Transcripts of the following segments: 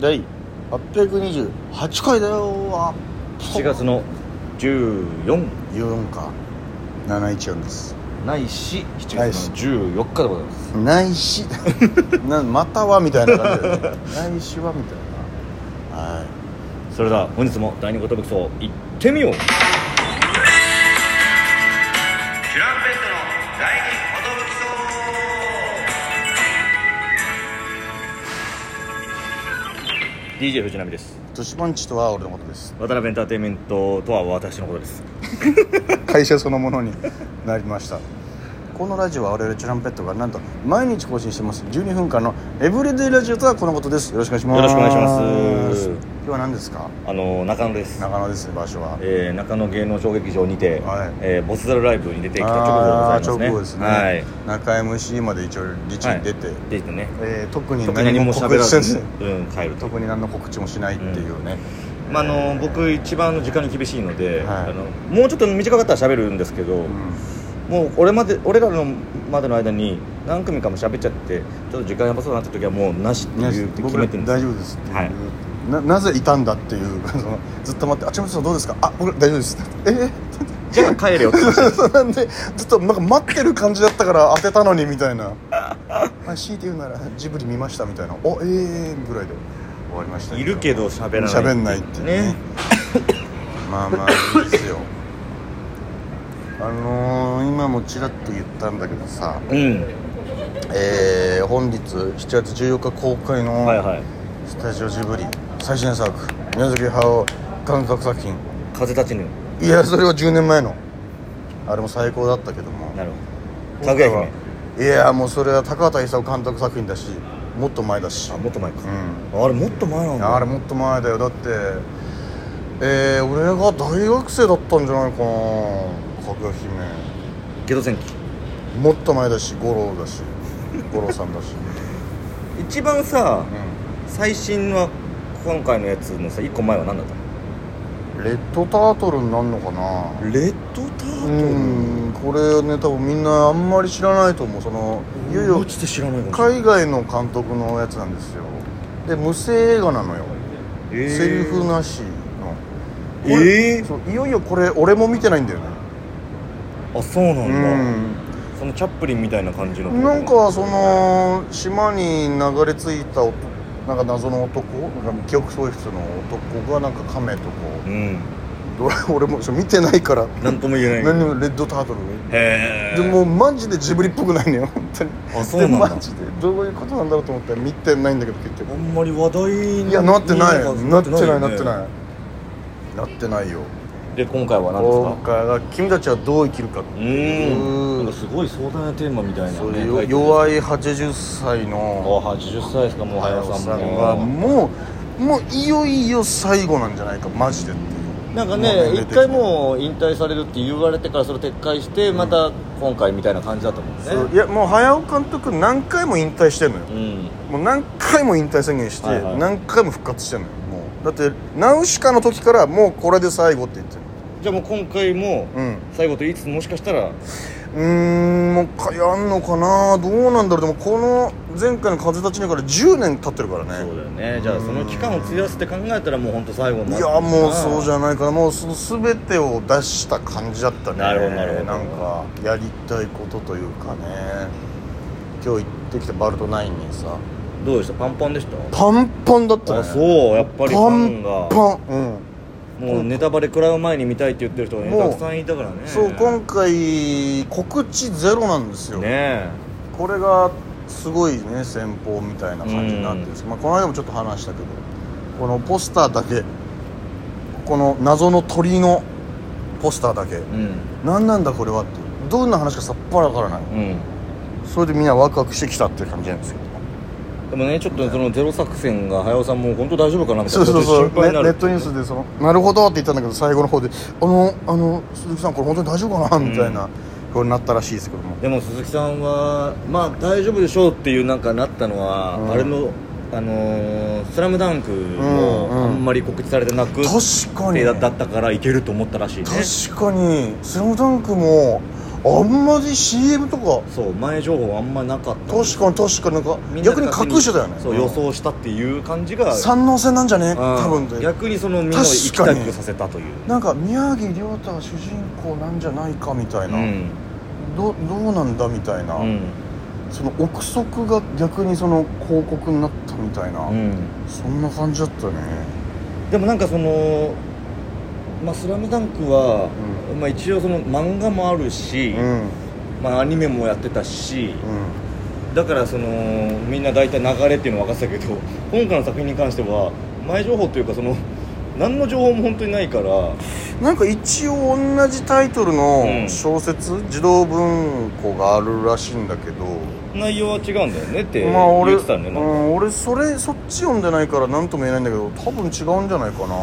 第828回だよ。あ7月の14 14か。714です。ないし7月の14日でございます。ないし。なまたはみたいな感じだよね。ないしはみたいな。はい。それでは本日も第二言武器層行ってみよう DJ 藤波です。女子パンチとは俺のことです。渡辺エンターテインメントとは私のことです。会社そのものになりましたこのラジオは我々チュランペットがなんと毎日更新してます。12分間のエブリデイラジオとはこのことです。よろしくお願いします。よろしくお願いします。今日は何ですか？あの中野です。長野ですね場所は。えー、中野芸能小劇場にて、はい。えーボスザルライブに出てきた直後でございますね。はい。中 MC まで一応リチに出て、出てね。えー特に何も告喋らずうん、帰ると。特に何の告知もしないっていうね、まあ、あの僕一番時間に厳しいので、はい。あのもうちょっと短かったら喋るんですけど、うんもう俺まで俺らのまでの間に何組かも喋っちゃってちょっと時間やばそうになった時はもうなしっていうって決めてるんです大丈夫ですっていう、はい。ななぜいたんだっていう ずっと待って「あちなみにさんどうですか？あ僕大丈夫です」えーじゃあ帰れよって なんでずっとなんか待ってる感じだったから当てたのにみたいな「はい強いて言うならジブリ見ました」みたいな「おええー」ぐらいで終わりました。いるけど喋らない喋んないってね。まあまあいいですよあのー、今もちらっと言ったんだけどさうん。えー、本日7月14日公開のスタジオジブリ最新作宮崎駿監督作品。風立ちぬ。いやそれは10年前の。あれも最高だったけども。なるほど。かぐや姫。いやもうそれは高畑勲監督作品だしもっと前だし。あもっと前か、うん。あれもっと前なんだ。あれもっと前だよ。だってえー、俺が大学生だったんじゃないかなかぐや姫ゲド戦記。もっと前だし五郎だし。五郎さんだし。一番さう最新は今回のやつのさ1個前は何だったの？んレッドタートルになるのかな。レッドタートル？うん。これね多分みんなあんまり知らないと思う。そのいよいよ海外の監督のやつなんですよ。で無声映画なのよ、えー。セリフなしの。えー。そういよいよこれ俺も見てないんだよねあそうなんだ、うん。そのチャップリンみたいな感じの。なんかその島に流れ着いた男なんか謎の男なんか記憶喪失の男がなんか亀とこうん。うど俺も見てないから。何とも言えない。何にもレッドタートル？へえでもマジでジブリっぽくないのよ本当に。あそうなんだ。でマジで。どういうことなんだろうと思ったら見てないんだけど結局。あんまり話題にいやなってない。になってないなってない。なってないよで今回は何です今か回は君たちはどう生きるかってすごい壮大なテーマみたいなね弱い80歳の。あ80歳ですかもう早尾さんもがも。うもういよいよ最後なんじゃないかマジでってなんかね一回もう引退されるって言われてからそれを撤回してまた今回みたいな感じだったもんね。いやもう早尾監督何回も引退してんのよ。うん。もう何回も引退宣言して、何回も復活してんのよもう。だってナウシカの時からもうこれで最後って言ってるじゃあもう今回もうん。最後と言いつつもしかしたらうーんもう一回やんのかなどうなんだろう。でもこの前回の「風立ちぬ」から10年経ってるからね。そうだよね。じゃあその期間を費やすって考えたらもう本当最後にいな。るやもうそうじゃゃないかなもうその全てを出した感じだったね。なるほどなるほど。なんかやりたいことというかね。今日行ってきたバルトナインにさ。どうでした？パンパンでした？パンパンだったね。あそう。やっぱりパンが。ンパン。うんもうネタバレ食らう前に見たいって言ってる人がねたくさんいたからね。そう今回告知ゼロなんですよ、ねこれがすごいね先方みたいな感じになってるんです。けど、まあ、この間もちょっと話したけどこのポスターだけこの謎の鳥のポスターだけ、えうん。何なんだこれはってどんな話かさっぱりわからない。うん。それでみんなワクワクしてきたっていう感じなんですけどでもねちょっとそのゼロ作戦が早尾さんも本当大丈夫かなみたいなそうそうそう。ネネットニュースでその「なるほど」って言ったんだけど最後の方で「あのあの鈴木さんこれ本当に大丈夫かな?」みたいなこうなったらしいですけども。でも鈴木さんはまあ大丈夫でしょうっていうなんかなったのは、うん。あれのあのースラムダンクもあんまり告知されてなく確かに。だったからいけると思ったらしいね。確かに「スラムダンクもあんまり CM とか。そう前情報あんまなかった。確かに確かになんか逆に隠してたよね。そう予想したっていう感じが。三能線なんじゃね？うん。多分って逆にそのみんなを行きたくさせたという。なんか宮城亮太が主人公なんじゃないかみたいな、うん。どどうなんだみたいな、うん。その憶測が逆にその広告になったみたいな、うん。そんな感じだったね。でもなんかその「まあ、スラムダンクは、うまあ、一応その漫画もあるし、うん。まあ、アニメもやってたしうだからそのみんな大体流れっていうのは分かってたけど 今回の作品に関しては前情報というかその何の情報も本当にないからんなんか一応同じタイトルのうん。小説、児童文庫があるらしいんだけど。内容は違うんだよねってまあ俺、言ってたねなんか,、うん、俺それそっち読んでないから何とも言えないんだけど多分違うんじゃないかな。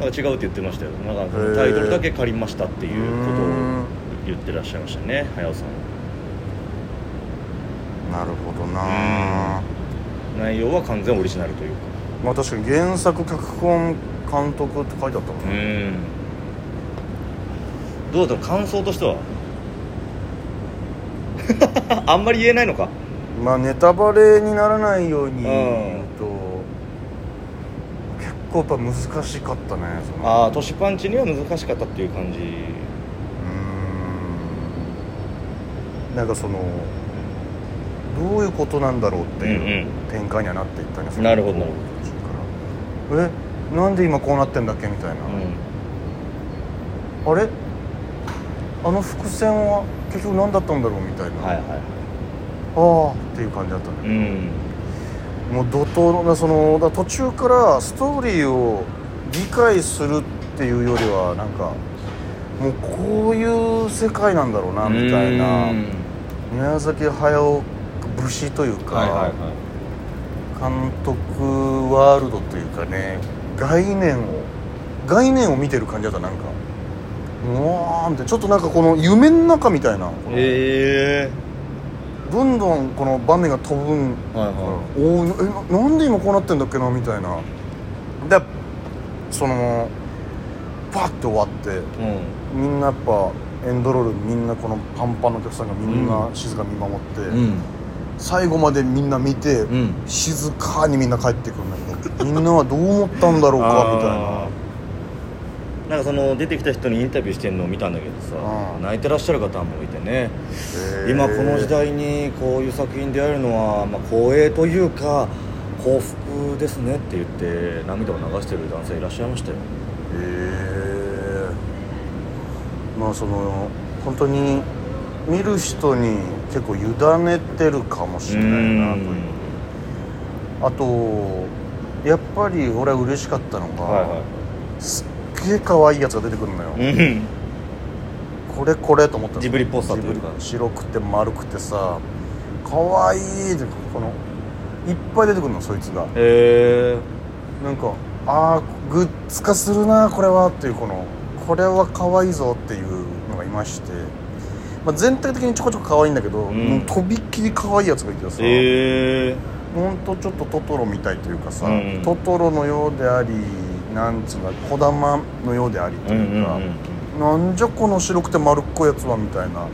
なんか違うって言ってましたよ。なんかタイトルだけ借りましたっていうことをうん言ってらっしゃいましたね早尾さんなるほどな、内容は完全オリジナルというか。まあ確かに原作脚本監督って書いてあったもんうね、んどうだったの感想としては？あんまり言えないのか？まあネタバレにならないようにん言うと、結構やっぱ難しかったねその。ああ年パンチには難しかったっていう感じ。うーん。なんかそのどういうことなんだろうっていううんうん。展開にはなっていったね、そのなるほどなる途中から。え？なんで今こうなってんだっけ？みたいな、あれ？あの伏線は結局何だったんだろうみたいな、はいはああっていう感じだったね、いうん。もう怒涛のそのだ途中からストーリーを理解するっていうよりはなんかもうこういう世界なんだろうなみたいな。うん。宮崎駿節というか、はいはいはい監督ワールドというかね概念を概念を見てる感じだったなんか。うわーんってちょっとなんかこの夢の中みたいな、えどんどんこの場面が飛ぶんえはいはおおえななんで今こうなってんだっけなみたい。なでそのパッて終わっていうん。みんなやっぱエンドロールみんなこのパンパンのお客さんがみんな静かに見守って、うん。最後までみんな見て、うん。静かにみんな帰ってくるんだけどみんなはどう思ったんだろうかみたいななんかその出てきた人にインタビューしてるのを見たんだけどさうん。泣いてらっしゃる方もいてね。今この時代にこういう作品でやるのは、まあ、光栄というか幸福ですねって言って涙を流してる男性いらっしゃいましたよ。へえまあその本当に見る人に結構委ねてるかもしれないなという。あとやっぱり俺は嬉しかったのが、はすっげえ可愛いやつが出てくるのよ、うん。これこれと思った。のジブリポスターというか。白くて丸くてさ可愛いってこのいっぱい出てくるのそいつが。へえ。なんかああグッズ化するなこれはっていうこのこれは可愛いぞっていうのがいまして、まあ、全体的にちょこちょこ可愛いんだけど、うとびっきり可愛いやつがいてさ、へえ。ほんとちょっとトトロみたいというかさ、うん。トトロのようでありなんつうんだ小玉のようでありとうんいうか、なんじゃこの白くて丸っこいやつはみたいな。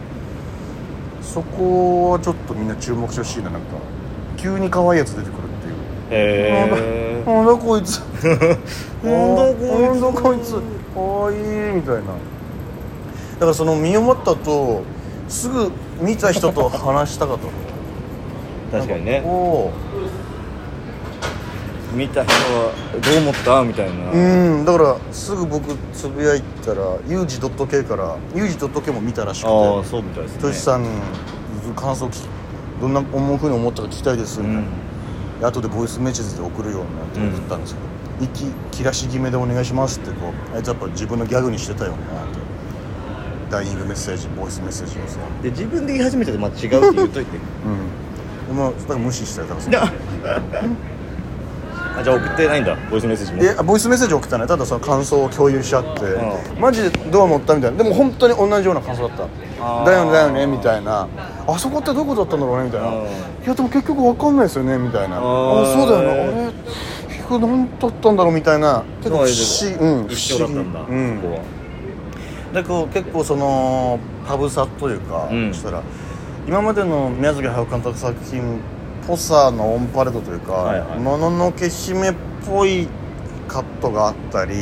そこはちょっとみんな注目してほしいななんか。急に可愛いやつ出てくるっていう。へえ なんだこいつ。なんだこいつ。かわいいみたいな。だからその見終わった後すぐ見た人と話したかった確かにね。お見た人はどう思った？みたいな。うんだからすぐ僕つぶやいたらユージ .k からユージ .k も見たらしくああてそうみたいですね。トシさん感想聞きどんな思うふうに思ったか聞きたいです、うん。で後でボイスメッセージで送るようになって送ったんですけど、息切らし決めでお願いしますってこうあいつやっぱ自分のギャグにしてたよなってダイイングメッセージボイスメッセージをさで自分で言い始めてまあ違うって言っといて。うん。でもだから無視したよだからそのあじゃあ送ってないんだ。ボイスメッセージも。えボイスメッセージ送ったね。ただその感想を共有し合って、うマジでどう思ったみたいな。でも本当に同じような感想だった。だよねだよねみたいな。あそこってどことだったんだろうねみたいな。うん。いやでも結局わかんないですよねみたいな。あそうだよねあれ結局何だったんだろうみたいな。結構不思議。うん一緒だったんだ、うんそこは。でこう結構そのパブサというか、うん。そしたら今までの宮崎駿監督作品っぽさのオンパレードというかはいはい。もののけ姫っぽいカットがあったりう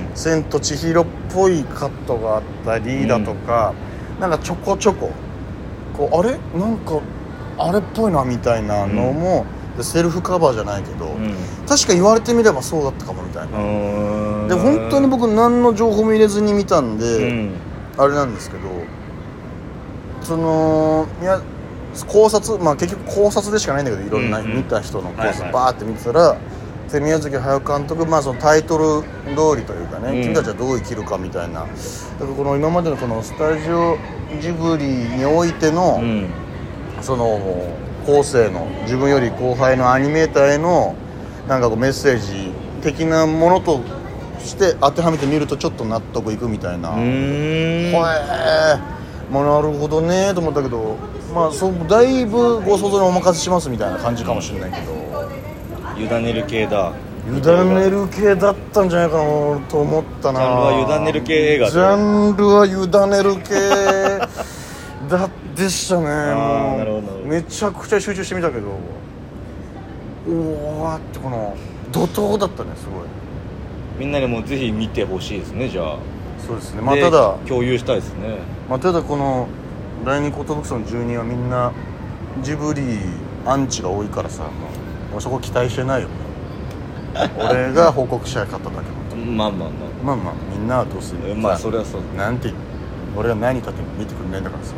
ん「千と千尋」っぽいカットがあったりだとか、なんかちょこちょここうあれ？なんかあれっぽいなみたいなのも、でセルフカバーじゃないけど、うん。確か言われてみればそうだったかもみたいな。うん。で本当に僕何の情報も入れずに見たんで、うん。あれなんですけどそのいや考察まあ結局考察でしかないんだけどいろんな見た人の考察バーって見てたら、で宮崎駿監督まあそのタイトル通りというかね、うん。君たちはどう生きるかみたいな。だからこの今までのこのスタジオジブリにおいての、うん。その後世の自分より後輩のアニメーターへのなんかこうメッセージ的なものとして当てはめてみるとちょっと納得いくみたいな、うへん。えまあなるほどねと思ったけどまあそうだいぶご想像にお任せしますみたいな感じかもしれないけど。委ねる系だ。委ねる系だったんじゃないかなと思ったな。ジャンルは委ねる系映画でジャンルは委ねる系。だでしたねもう。めちゃくちゃ集中してみたけど。おおーってこの怒涛だったねすごい。みんなにもぜひ見てほしいですねじゃあそうですね。まあでただ共有したいですね。まあ、ただこの第二寿村住人はみんなジブリアンチが多いからさもうそこ期待してないよ 俺が報告したかっただけのまあまあままあまあみんなはどうするあまあそれはそう。なんて俺が何言ったって見てくれないんだからさ。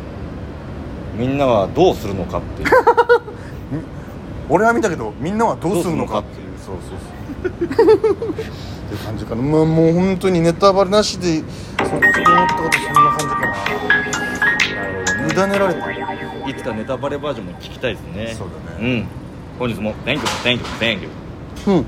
みんなはどうするのかっていう。俺は見たけどみんなはどうするのかっていう。そうそうそうっていう感じかな。まあもう本当にネタバレなしでそっちで思ったことそんな感じかな。委ねられたいつかネタバレバージョンも聞きたいですね。そうだね。うん。本日も。Thank you Thank you Thank you うん